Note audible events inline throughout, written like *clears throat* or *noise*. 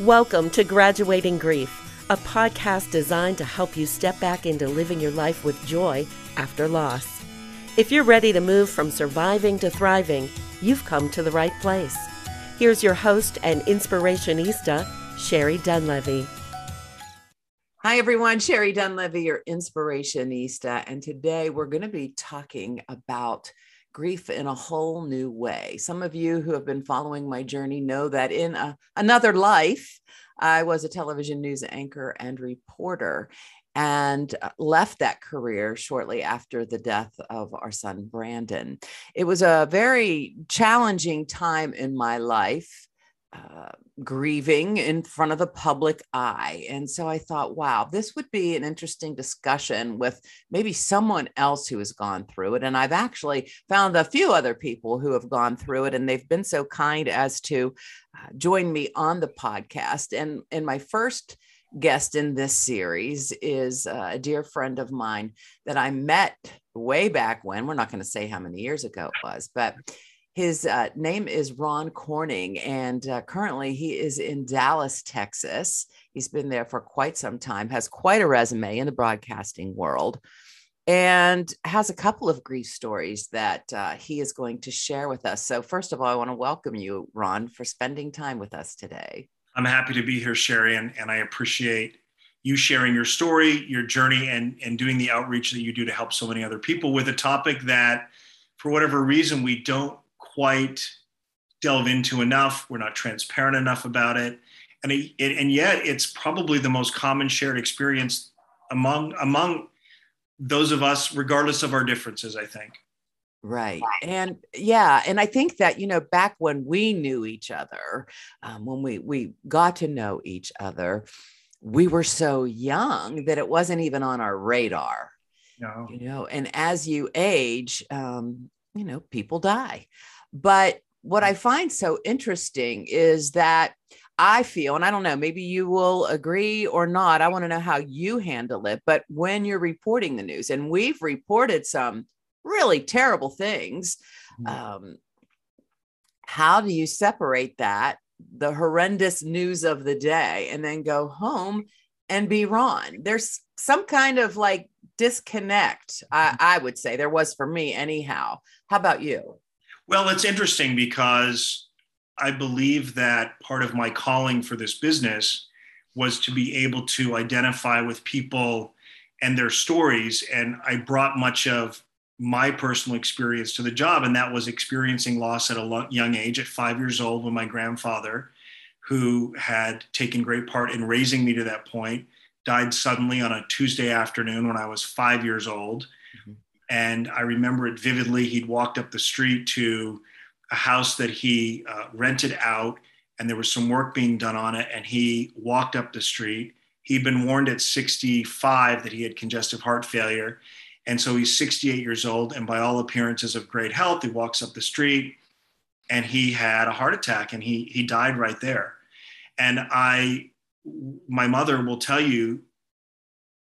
Welcome to Graduating Grief, a podcast designed to help you step back into living your life with joy after loss. If you're ready to move from surviving to thriving, you've come to the right place. Here's your host and inspirationista, Sherry Dunlevy. Hi, everyone. Sherry Dunlevy, your inspirationista. And today we're going to be talking about grief in a whole new way. Some of you who have been following my journey know that in a, another life, I was a television news anchor and reporter and uh, left that career shortly after the death of our son, Brandon. It was a very challenging time in my life. Uh, grieving in front of the public eye. And so I thought, wow, this would be an interesting discussion with maybe someone else who has gone through it. And I've actually found a few other people who have gone through it, and they've been so kind as to uh, join me on the podcast. And, and my first guest in this series is uh, a dear friend of mine that I met way back when. We're not going to say how many years ago it was, but his uh, name is Ron Corning, and uh, currently he is in Dallas, Texas. He's been there for quite some time, has quite a resume in the broadcasting world, and has a couple of grief stories that uh, he is going to share with us. So, first of all, I want to welcome you, Ron, for spending time with us today. I'm happy to be here, Sherry, and, and I appreciate you sharing your story, your journey, and, and doing the outreach that you do to help so many other people with a topic that, for whatever reason, we don't quite delve into enough. We're not transparent enough about it. And, it, and yet it's probably the most common shared experience among, among those of us, regardless of our differences, I think. Right. And yeah, and I think that, you know, back when we knew each other, um, when we, we got to know each other, we were so young that it wasn't even on our radar. No. You know, and as you age, um, you know, people die. But what I find so interesting is that I feel, and I don't know, maybe you will agree or not. I want to know how you handle it. But when you're reporting the news, and we've reported some really terrible things, mm-hmm. um, how do you separate that, the horrendous news of the day, and then go home and be Ron? There's some kind of like disconnect, I, mm-hmm. I would say. There was for me, anyhow. How about you? Well, it's interesting because I believe that part of my calling for this business was to be able to identify with people and their stories. And I brought much of my personal experience to the job, and that was experiencing loss at a young age, at five years old, when my grandfather, who had taken great part in raising me to that point, died suddenly on a Tuesday afternoon when I was five years old. Mm-hmm. And I remember it vividly. He'd walked up the street to a house that he uh, rented out, and there was some work being done on it. And he walked up the street. He'd been warned at 65 that he had congestive heart failure. And so he's 68 years old, and by all appearances of great health, he walks up the street and he had a heart attack and he, he died right there. And I, my mother will tell you,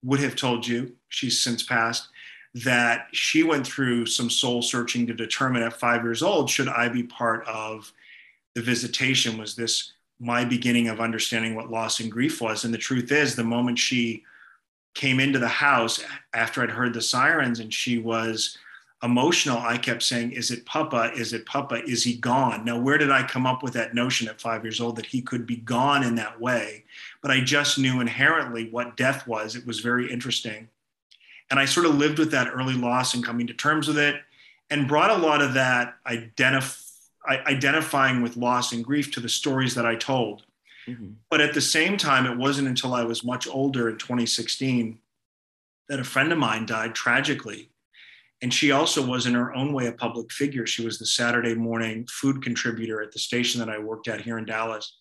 would have told you, she's since passed, that she went through some soul searching to determine at five years old should I be part of the visitation? Was this my beginning of understanding what loss and grief was? And the truth is, the moment she came into the house after I'd heard the sirens and she was emotional, I kept saying, Is it Papa? Is it Papa? Is he gone? Now, where did I come up with that notion at five years old that he could be gone in that way? But I just knew inherently what death was. It was very interesting. And I sort of lived with that early loss and coming to terms with it and brought a lot of that identif- identifying with loss and grief to the stories that I told. Mm-hmm. But at the same time, it wasn't until I was much older in 2016 that a friend of mine died tragically. And she also was, in her own way, a public figure. She was the Saturday morning food contributor at the station that I worked at here in Dallas.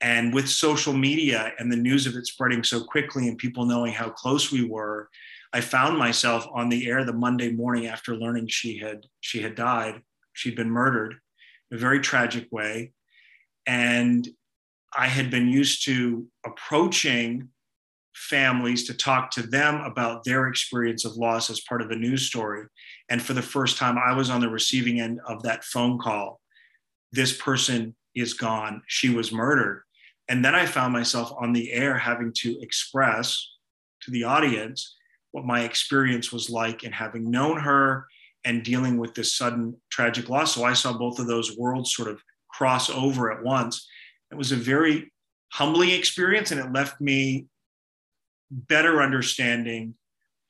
And with social media and the news of it spreading so quickly and people knowing how close we were, I found myself on the air the Monday morning after learning she had she had died. She'd been murdered in a very tragic way. And I had been used to approaching families to talk to them about their experience of loss as part of a news story. And for the first time, I was on the receiving end of that phone call. This person is gone. She was murdered. And then I found myself on the air having to express to the audience what my experience was like in having known her and dealing with this sudden tragic loss. So I saw both of those worlds sort of cross over at once. It was a very humbling experience, and it left me better understanding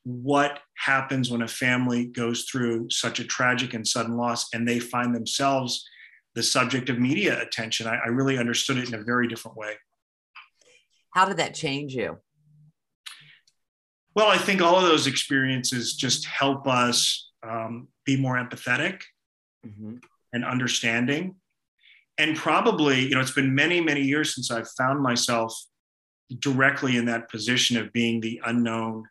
what happens when a family goes through such a tragic and sudden loss and they find themselves the subject of media attention. I, I really understood it in a very different way. How did that change you? Well, I think all of those experiences just help us um, be more empathetic mm-hmm. and understanding. And probably, you know, it's been many, many years since I've found myself directly in that position of being the unknown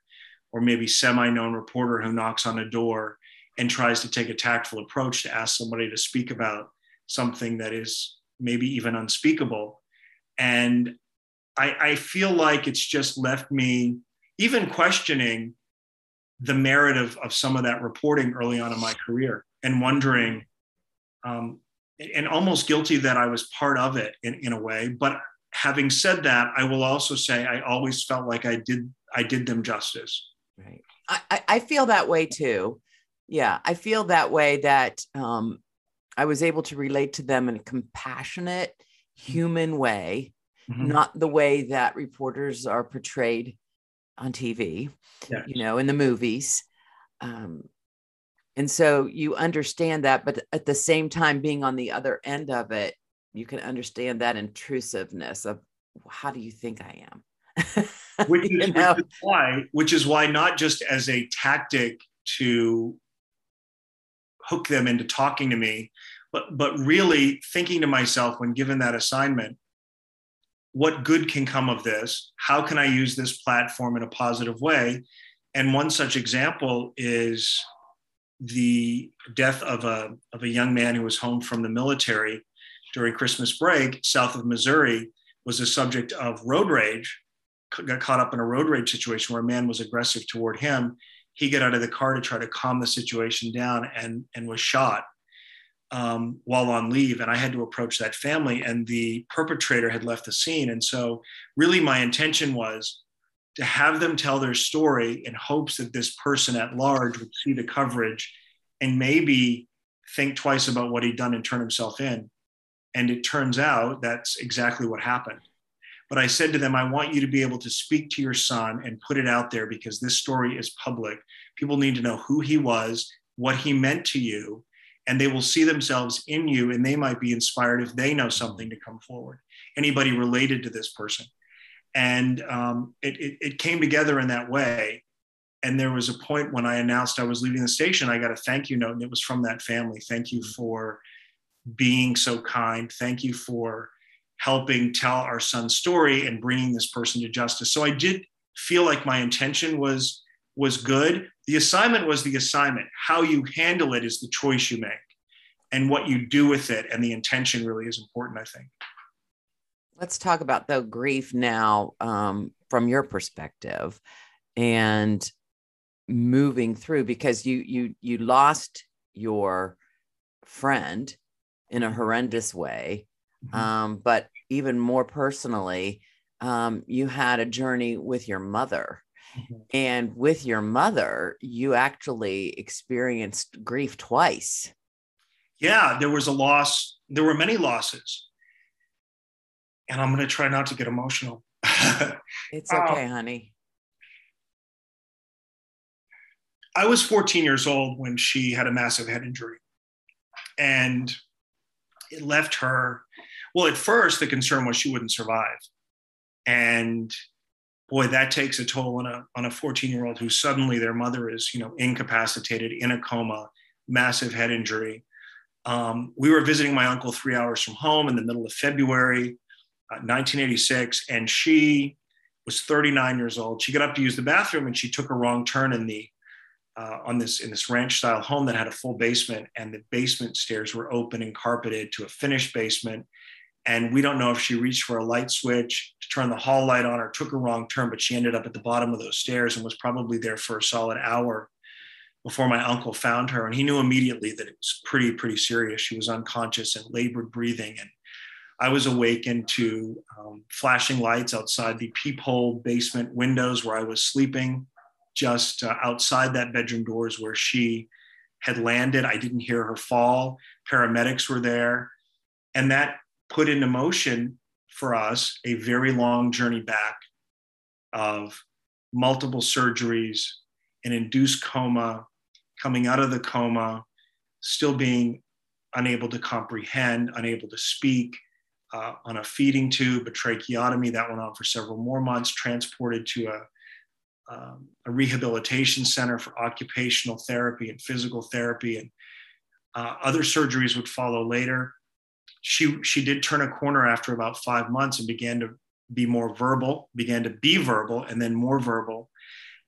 or maybe semi known reporter who knocks on a door and tries to take a tactful approach to ask somebody to speak about something that is maybe even unspeakable. And I, I feel like it's just left me even questioning the merit of, of some of that reporting early on in my career and wondering um, and almost guilty that I was part of it in, in a way. But having said that, I will also say I always felt like I did I did them justice. Right. I, I feel that way too. Yeah, I feel that way that um, I was able to relate to them in a compassionate, human way, mm-hmm. not the way that reporters are portrayed on TV, yes. you know, in the movies. Um, and so you understand that, but at the same time, being on the other end of it, you can understand that intrusiveness of how do you think I am? *laughs* which, is, which is why, which is why not just as a tactic to hook them into talking to me, but but really thinking to myself when given that assignment what good can come of this? How can i use this platform in a positive way? And one such example is the death of a, of a young man who was home from the military during christmas break south of missouri was a subject of road rage got caught up in a road rage situation where a man was aggressive toward him. He got out of the car to try to calm the situation down and, and was shot um, while on leave, and I had to approach that family, and the perpetrator had left the scene. And so, really, my intention was to have them tell their story in hopes that this person at large would see the coverage and maybe think twice about what he'd done and turn himself in. And it turns out that's exactly what happened. But I said to them, I want you to be able to speak to your son and put it out there because this story is public. People need to know who he was, what he meant to you, and they will see themselves in you and they might be inspired if they know something to come forward. Anybody related to this person. And um, it, it, it, came together in that way. And there was a point when i announced i was leaving the station i got a thank you note and it was from that family. Thank you for being so kind. Thank you for helping tell our son's story and bringing this person to justice. So i did feel like my intention was was good. The assignment was the assignment. How you handle it is the choice you make. And what you do with it and the intention really is important, I think. Let's talk about the grief now um, from your perspective and moving through because you you you lost your friend in a horrendous way mm-hmm. um, but even more personally um, you had a journey with your mother Mm-hmm. And with your mother, you actually experienced grief twice. Yeah, there was a loss. There were many losses. And I'm going to try not to get emotional. *laughs* it's okay, um, honey. I was 14 years old when she had a massive head injury. And it left her, well, at first, the concern was she wouldn't survive. And boy, that takes a toll on a on a 14 year old who suddenly their mother is you know incapacitated in a coma, massive head injury. Um, we were visiting my uncle three hours from home in the middle of February, uh, 1986, and she was 39 years old. She got up to use the bathroom and she took a wrong turn in the uh, on this in this ranch style home that had a full basement, and the basement stairs were open and carpeted to a finished basement and we don't know if she reached for a light switch to turn the hall light on or took a wrong turn, but she ended up at the bottom of those stairs and was probably there for a solid hour before my uncle found her. And he knew immediately that it was pretty, pretty serious. She was unconscious and labored breathing. And I was awakened to um, flashing lights outside the peephole basement windows where I was sleeping, just uh, outside that bedroom doors where she had landed. I didn't hear her fall. Paramedics were there. And that put into motion for us a very long journey back of multiple surgeries, an induced coma, coming out of the coma, still being unable to comprehend, unable to speak, uh, on a feeding tube, a tracheotomy that went on for several more months, transported to a, um, a rehabilitation center for occupational therapy and physical therapy, and uh, other surgeries would follow later. She she did turn a corner after about five months and began to be more verbal, began to be verbal, and then more verbal.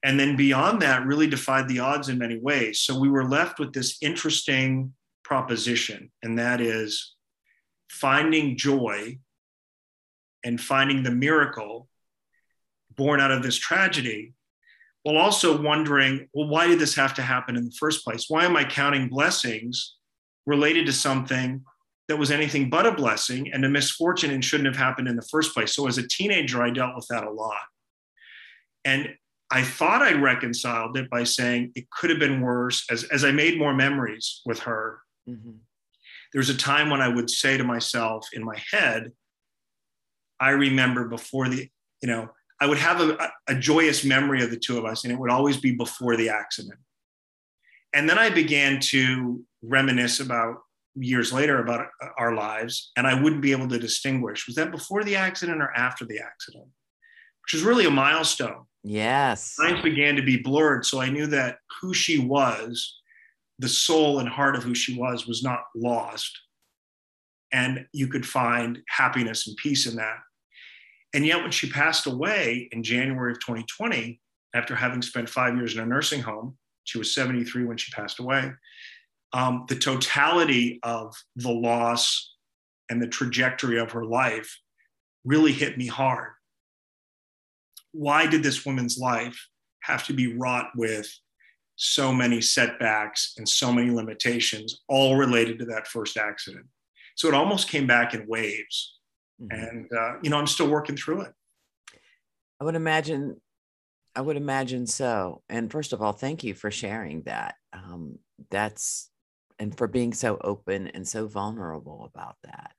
And then beyond that, really defied the odds in many ways. So we were left with this interesting proposition, and that is finding joy and finding the miracle born out of this tragedy, while also wondering, well, why did this have to happen in the first place? Why am I counting blessings related to something that was anything but a blessing and a misfortune and shouldn't have happened in the first place. So as a teenager, I dealt with that a lot. And I thought I reconciled it by saying it could have been worse. As, as I made more memories with her, mm-hmm. there was a time when I would say to myself in my head, I remember before the, you know, I would have a, a joyous memory of the two of us, and it would always be before the accident. And then I began to reminisce about years later about uh, our lives, and I wouldn't be able to distinguish was that before the accident or after the accident, which is really a milestone. Yes. Lines began to be blurred. So I knew that who she was, the soul and heart of who she was, was not lost. And you could find happiness and peace in that. And yet, when she passed away in January of 2020, after having spent five years in a nursing home, she was 73 when she passed away um, the totality of the loss and the trajectory of her life really hit me hard. Why did this woman's life have to be wrought with so many setbacks and so many limitations, all related to that first accident? So it almost came back in waves. Mm-hmm. And, uh, you know, I'm still working through it. I would imagine I would imagine so. And first of all, thank you for sharing that. Um, that's and for being so open and so vulnerable about that.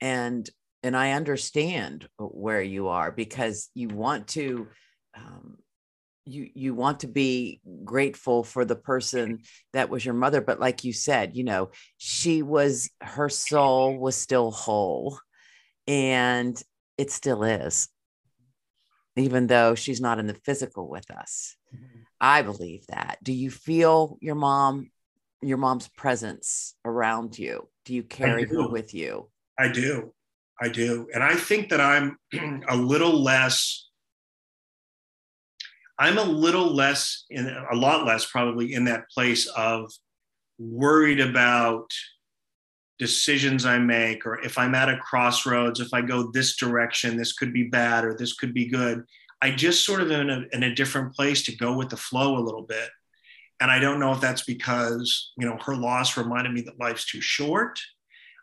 And and i understand where you are because you want to um, you you want to be grateful for the person that was your mother but like you said you know she was her soul was still whole and it still is even though she's not in the physical with us. Mm-hmm. i believe that. Do you feel your mom your mom's presence around you? Do you carry do. her with you? I do. I do. And I think that I'm *clears throat* a little less I'm a little less in a lot less probably in that place of worried about decisions I make or if I'm at a crossroads, if I go this direction, this could be bad or this could be good. I just sort of in a, in a different place to go with the flow a little bit and I don't know if that's because, you know, her loss reminded me that life's too short.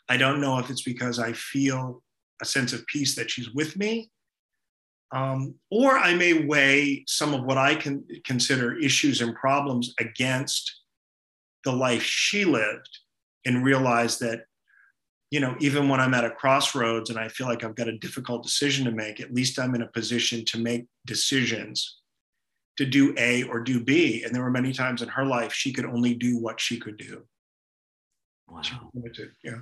I don't know if it's because I feel a sense of peace that she's with me. Um, or I may weigh some of what I can consider issues and problems against the life she lived and realize that, you know, even when I'm at a crossroads and I feel like I've got a difficult decision to make, at least I'm in a position to make decisions to do A or do B. And there were many times in her life she could only do what she could do. Wow. yeah.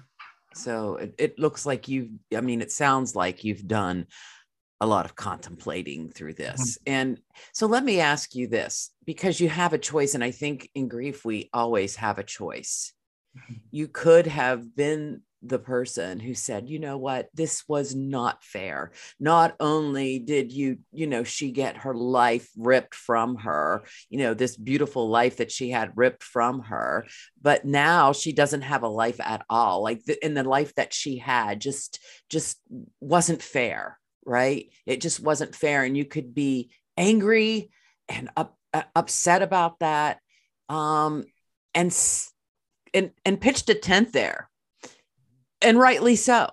So it, it looks like you've, I mean, it sounds like you've done a lot of contemplating through this. Mm-hmm. And so let me ask you this because you have a choice. And I think in grief, we always have a choice. Mm-hmm. You could have been the person who said, you know what, this was not fair. Not only did you, you know, she get her life ripped from her, you know, this beautiful life that she had ripped from her, but now she doesn't have a life at all. Like the, in the life that she had just, just wasn't fair, right? It just wasn't fair. And you could be angry and up, uh, upset about that. Um, and, and, and pitched a tent there and rightly so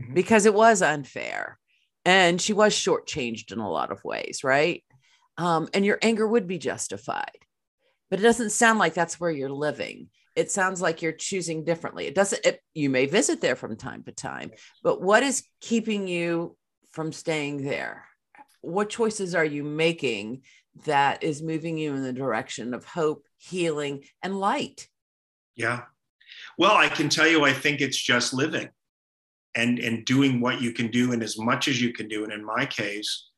mm-hmm. because it was unfair and she was shortchanged in a lot of ways, right? Um, and your anger would be justified, but it doesn't sound like that's where you're living. It sounds like you're choosing differently. It doesn't, it, you may visit there from time to time, but what is keeping you from staying there? What choices are you making that is moving you in the direction of hope, healing, and light? Yeah. Well, I can tell you, I think it's just living and and doing what you can do and as much as you can do. And in my case,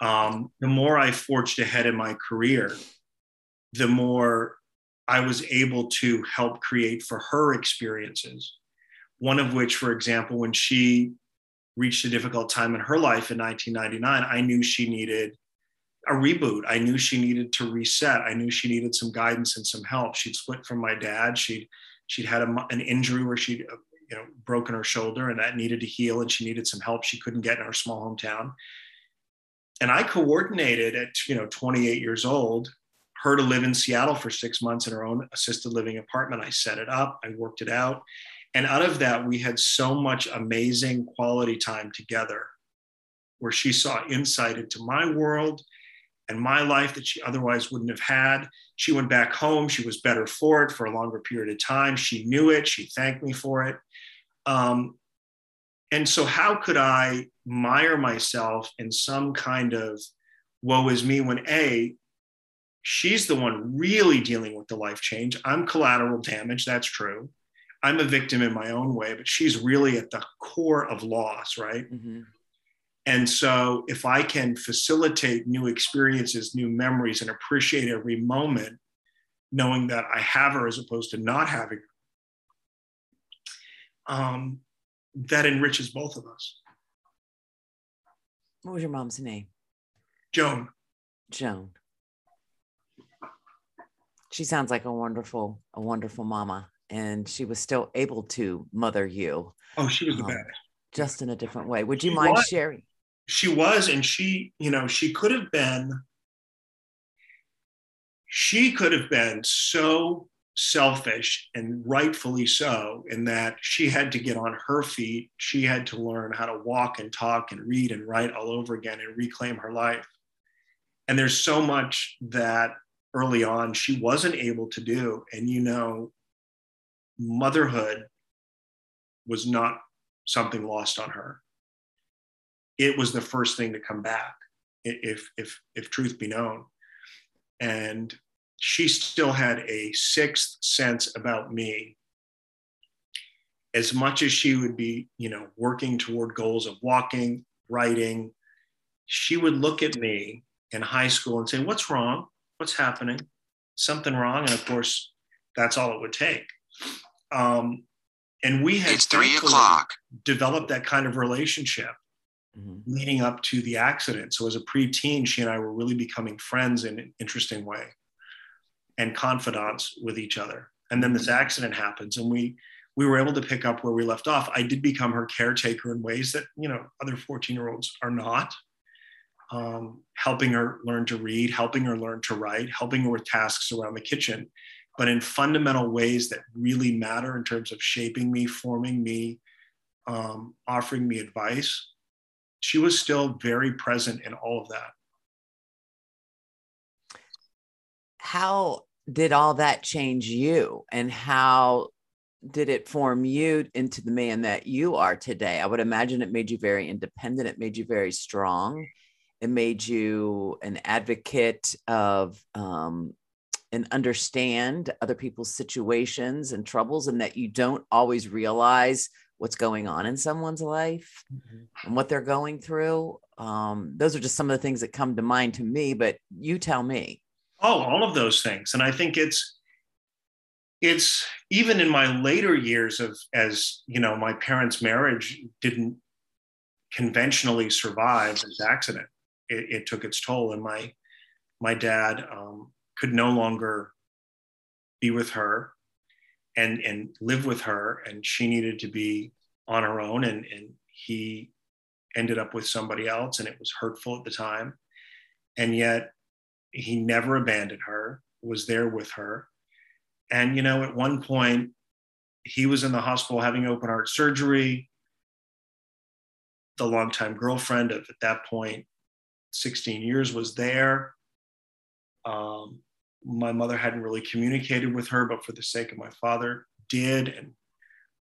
um, the more I forged ahead in my career, the more I was able to help create for her experiences. One of which, for example, when she reached a difficult time in her life in 1999, I knew she needed a reboot. I knew she needed to reset. I knew she needed some guidance and some help. She'd split from my dad. She'd she'd had a, an injury where she'd uh, you know broken her shoulder and that needed to heal, and she needed some help she couldn't get in her small hometown. And I coordinated at you know 28 years old her to live in Seattle for six months in her own assisted living apartment. I set it up. I worked it out. And out of that, we had so much amazing quality time together where she saw insight into my world and my life that she otherwise wouldn't have had. She went back home. She was better for it for a longer period of time. She knew it. She thanked me for it. Um, and so, how could I mire myself in some kind of woe is me when A, she's the one really dealing with the life change. I'm collateral damage. That's true. I'm a victim in my own way, but she's really at the core of loss, right? Mm-hmm. And so, if I can facilitate new experiences, new memories, and appreciate every moment, knowing that I have her as opposed to not having her, um, that enriches both of us. What was your mom's name? Joan. Joan. She sounds like a wonderful, a wonderful mama, and she was still able to mother you. Oh, she was the um, best. Just in a different way. Would you she mind was. sharing? She was and she you know she could have been she could have been so selfish and rightfully so in that she had to get on her feet. She had to learn how to walk and talk and read and write all over again and reclaim her life. And there's so much that early on she wasn't able to do. And you know motherhood was not something lost on her it was the first thing to come back, if if if truth be known. And she still had a sixth sense about me. As much as she would be, you know, working toward goals of walking, writing, she would look at me in high school and say, What's wrong? What's happening? Something wrong. And of course, that's all it would take. Um, and we had it's three o'clock. developed that kind of relationship mm-hmm. leading up to the accident. So as a preteen, she and I were really becoming friends in an interesting way and confidants with each other. And then this mm-hmm. accident happens and we we were able to pick up where we left off. I did become her caretaker in ways that, you know, other 14 year olds are not. Um, helping her learn to read, helping her learn to write, helping her with tasks around the kitchen, but in fundamental ways that really matter in terms of shaping me, forming me, um, offering me advice she was still very present in all of that. How did all that change you and how did it form you into the man that you are today? I would imagine it made you very independent, it made you very strong, it made you an advocate of um, and understand other people's situations and troubles, and that you don't always realize what's going on in someone's life mm-hmm. and what they're going through. Um, those are just some of the things that come to mind to me, but you tell me. Oh, all of those things. And I think it's, it's even in my later years of as you know my parents marriage didn't conventionally survive this accident it, it took its toll and my my dad um, could no longer be with her and and live with her and she needed to be on her own and and he ended up with somebody else and it was hurtful at the time. And yet he never abandoned her was there with her. And you know at one point he was in the hospital having open heart surgery. The longtime girlfriend of at that point 16 years was there. Um, my mother hadn't really communicated with her, but for the sake of my father, did and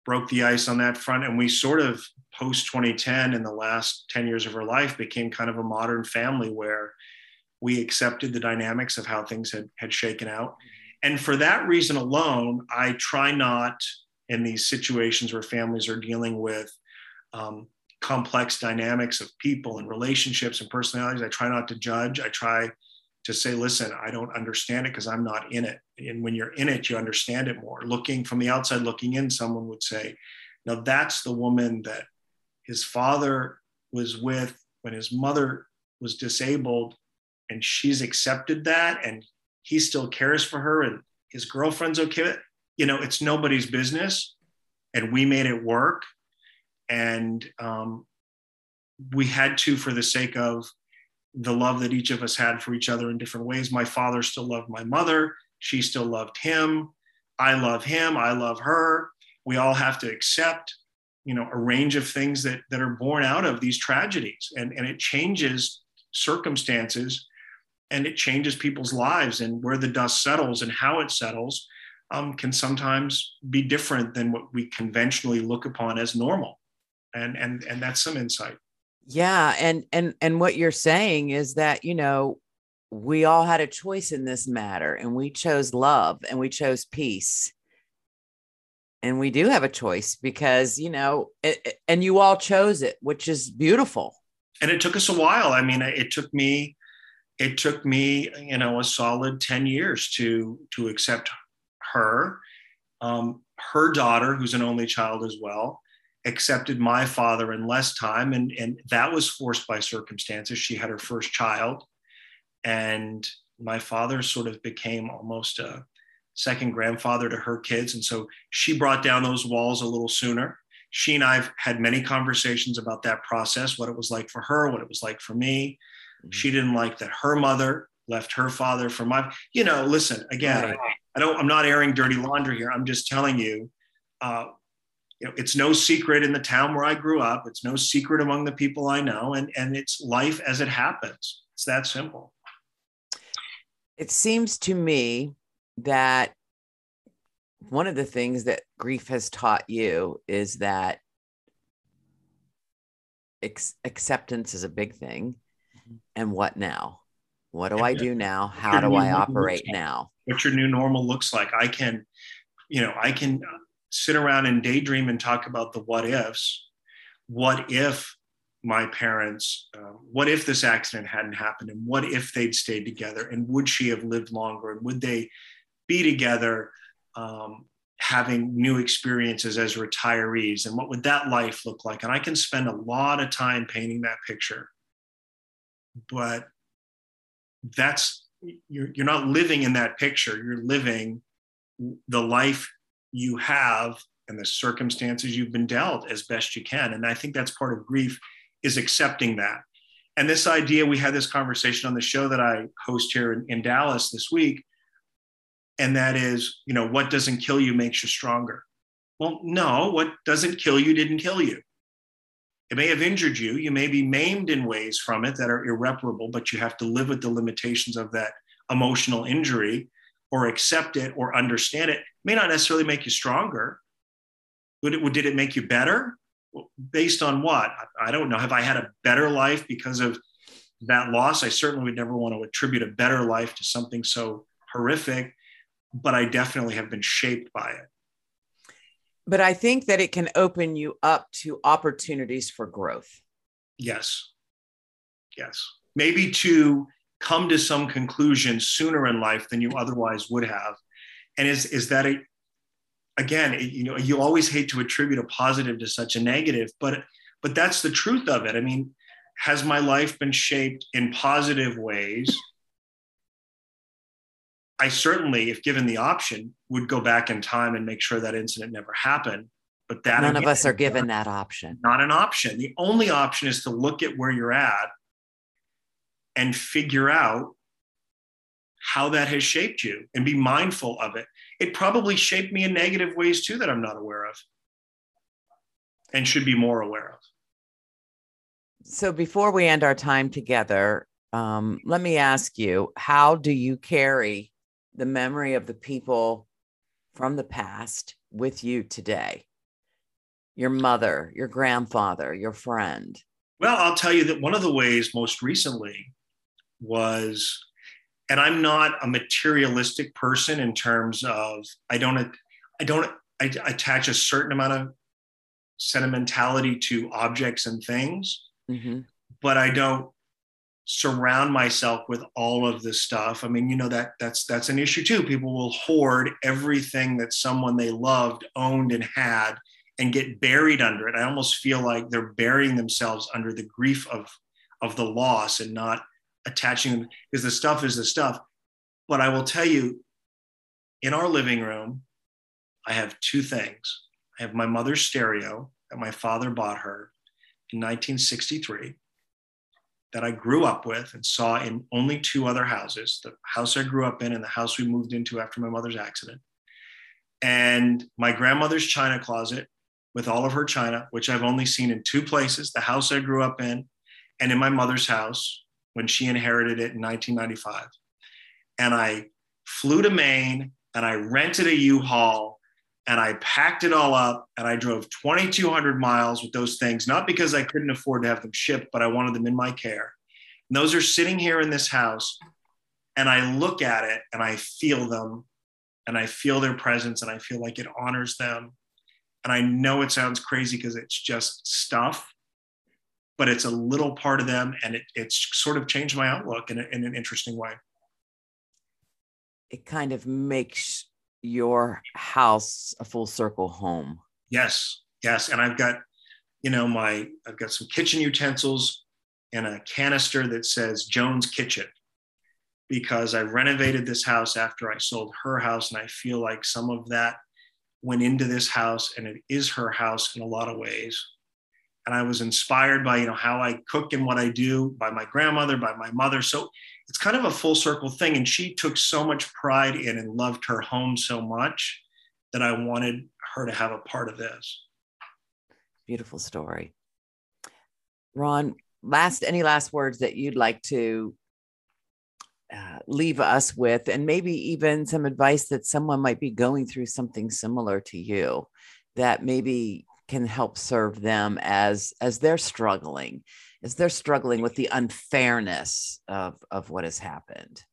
broke the ice on that front. And we sort of post 2010 in the last 10 years of her life became kind of a modern family where we accepted the dynamics of how things had, had shaken out. And for that reason alone, I try not in these situations where families are dealing with um, complex dynamics of people and relationships and personalities. I try not to judge. I try to say, listen, I don't understand it because I'm not in it. And when you're in it, you understand it more. Looking from the outside, looking in, someone would say, now that's the woman that his father was with when his mother was disabled and she's accepted that and he still cares for her and his girlfriend's okay you know it's nobody's business and we made it work and um, we had to for the sake of the love that each of us had for each other in different ways. My father still loved my mother. She still loved him. I love him. I love her. We all have to accept you know a range of things that that are born out of these tragedies. And and it changes circumstances and it changes people's lives and where the dust settles and how it settles um, can sometimes be different than what we conventionally look upon as normal. And and and that's some insight yeah and and and what you're saying is that you know we all had a choice in this matter and we chose love and we chose peace. And we do have a choice because you know it, and you all chose it which is beautiful. And it took us a while. I mean it took me it took me you know a solid 10 years to to accept her um, her daughter who's an only child as well accepted my father in less time and and that was forced by circumstances she had her first child and my father sort of became almost a second grandfather to her kids and so she brought down those walls a little sooner she and i've had many conversations about that process what it was like for her what it was like for me mm-hmm. she didn't like that her mother left her father for my you know listen again right. I, I, don't i'm not airing dirty laundry here i'm just telling you uh, you know, it's no secret in the town where I grew up. It's no secret among the people I know, and and it's life as it happens. It's that simple. It seems to me that one of the things that grief has taught you is that ex- acceptance is a big thing, mm-hmm. and what now? What do I do now? How do I operate now? What your new normal looks like? I can, you know, I can sit around and daydream and talk about the what ifs. What if my parents, uh, what if this accident hadn't happened? And what if they'd stayed together? And would she have lived longer? And would they be together um, having new experiences as retirees? And what would that life look like? And I can spend a lot of time painting that picture. But that's, you're, you're not living in that picture. You're living the life you have and the circumstances you've been dealt as best you can. And I think that's part of grief is accepting that. And this idea, we had this conversation on the show that I host here in, in Dallas this week. And that is, you know, what doesn't kill you makes you stronger. Well, no, what doesn't kill you didn't kill you. It may have injured you. You may be maimed in ways from it that are irreparable, but you have to live with the limitations of that emotional injury or accept it or understand it may not necessarily make you stronger. Would it, did it make you better? Based on what? I don't know. Have I had a better life because of that loss? I certainly would never want to attribute a better life to something so horrific, but I definitely have been shaped by it. But I think that it can open you up to opportunities for growth. Yes. Yes. Maybe to come to some conclusion sooner in life than you otherwise would have. And is is that a again you know you always hate to attribute a positive to such a negative but but that's the truth of it. I mean has my life been shaped in positive ways? I certainly if given the option would go back in time and make sure that incident never happened. But that none again, of us are given not, that option. not an option. The only option is to look at where you're at and figure out how that has shaped you and be mindful of it. It probably shaped me in negative ways too that I'm not aware of and should be more aware of. So before we end our time together, um, let me ask you how do you carry the memory of the people from the past with you today? Your mother, your grandfather, your friend? Well, I'll tell you that one of the ways most recently was, and I'm not a materialistic person in terms of I don't I don't I attach a certain amount of sentimentality to objects and things, mm-hmm. but I don't surround myself with all of this stuff. I mean, you know that that's that's an issue too. People will hoard everything that someone they loved owned and had and get buried under it. I almost feel like they're burying themselves under the grief of of the loss and not attaching them because the stuff is the stuff. But I will tell you, in our living room, I have two things. I have my mother's stereo that my father bought her in 1963 that I grew up with and saw in only two other houses the house I grew up in and the house we moved into after my mother's accident. And my grandmother's china closet with all of her china, which I've only seen in two places the house I grew up in and in my mother's house when she inherited it in 1995. And I flew to Maine and I rented a U Haul and I packed it all up and I drove 2,200 miles with those things, not because I couldn't afford to have them shipped, but I wanted them in my care. And those are sitting here in this house. And I look at it and I feel them and I feel their presence and I feel like it honors them. And I know it sounds crazy because it's just stuff, but it's a little part of them and it, it's sort of changed my outlook in, a, in an interesting way. It kind of makes your house a full circle home. Yes, yes. And I've got, you know, my, I've got some kitchen utensils and a canister that says Joan's Kitchen because I renovated this house after I sold her house. And I feel like some of that went into this house and it is her house in a lot of ways. And I was inspired by, you know, how I cook and what I do by my grandmother, by my mother. So it's kind of a full circle thing. And she took so much pride in and loved her home so much that I wanted her to have a part of this. Beautiful story. Ron, last any last words that you'd like to uh, leave us with, and maybe even some advice that someone might be going through something similar to you that maybe can help serve them as as they're struggling as they're struggling with the unfairness of, of what has happened.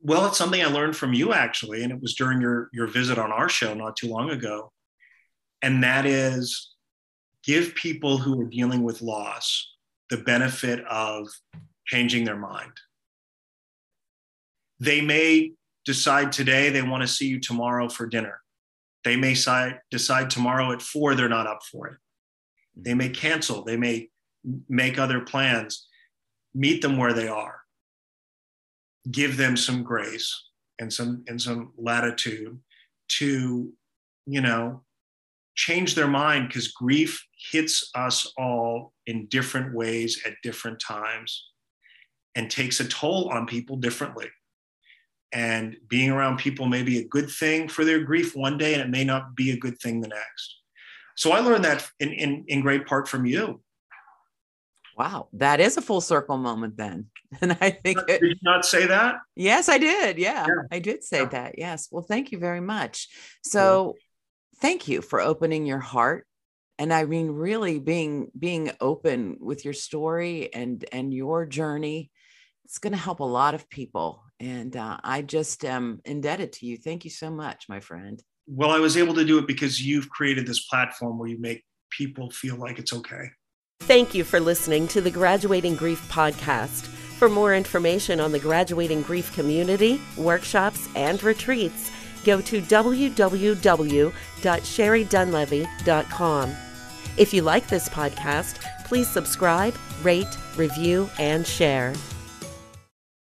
Well, it's something I learned from you actually, and it was during your, your visit on our show not too long ago. And that is give people who are dealing with loss the benefit of changing their mind. They may decide today they want to see you tomorrow for dinner. They may decide tomorrow at four they're not up for it. Mm-hmm. They may cancel. They may make other plans, meet them where they are, give them some grace and some and some latitude to, you know, change their mind because grief hits us all in different ways at different times and takes a toll on people differently. And being around people may be a good thing for their grief one day, and it may not be a good thing the next. So I learned that in, in, in great part from you. Wow, that is a full circle moment then. *laughs* And I think it, did you not say that? Yes, I did. Yeah, yeah. I did say yeah. that. Yes. Well, thank you very much. So, thank you for opening your heart and I mean really being being open with your story and and your journey. It's going to help a lot of people and uh, I just am indebted to you. Thank you so much, my friend. Well, I was able to do it because you've created this platform where you make people feel like it's okay. Thank you for listening to the Graduating Grief podcast. For more information on the Graduating Grief community, workshops, and retreats, go to www.sherrydunlevy.com. If you like this podcast, please subscribe, rate, review, and share.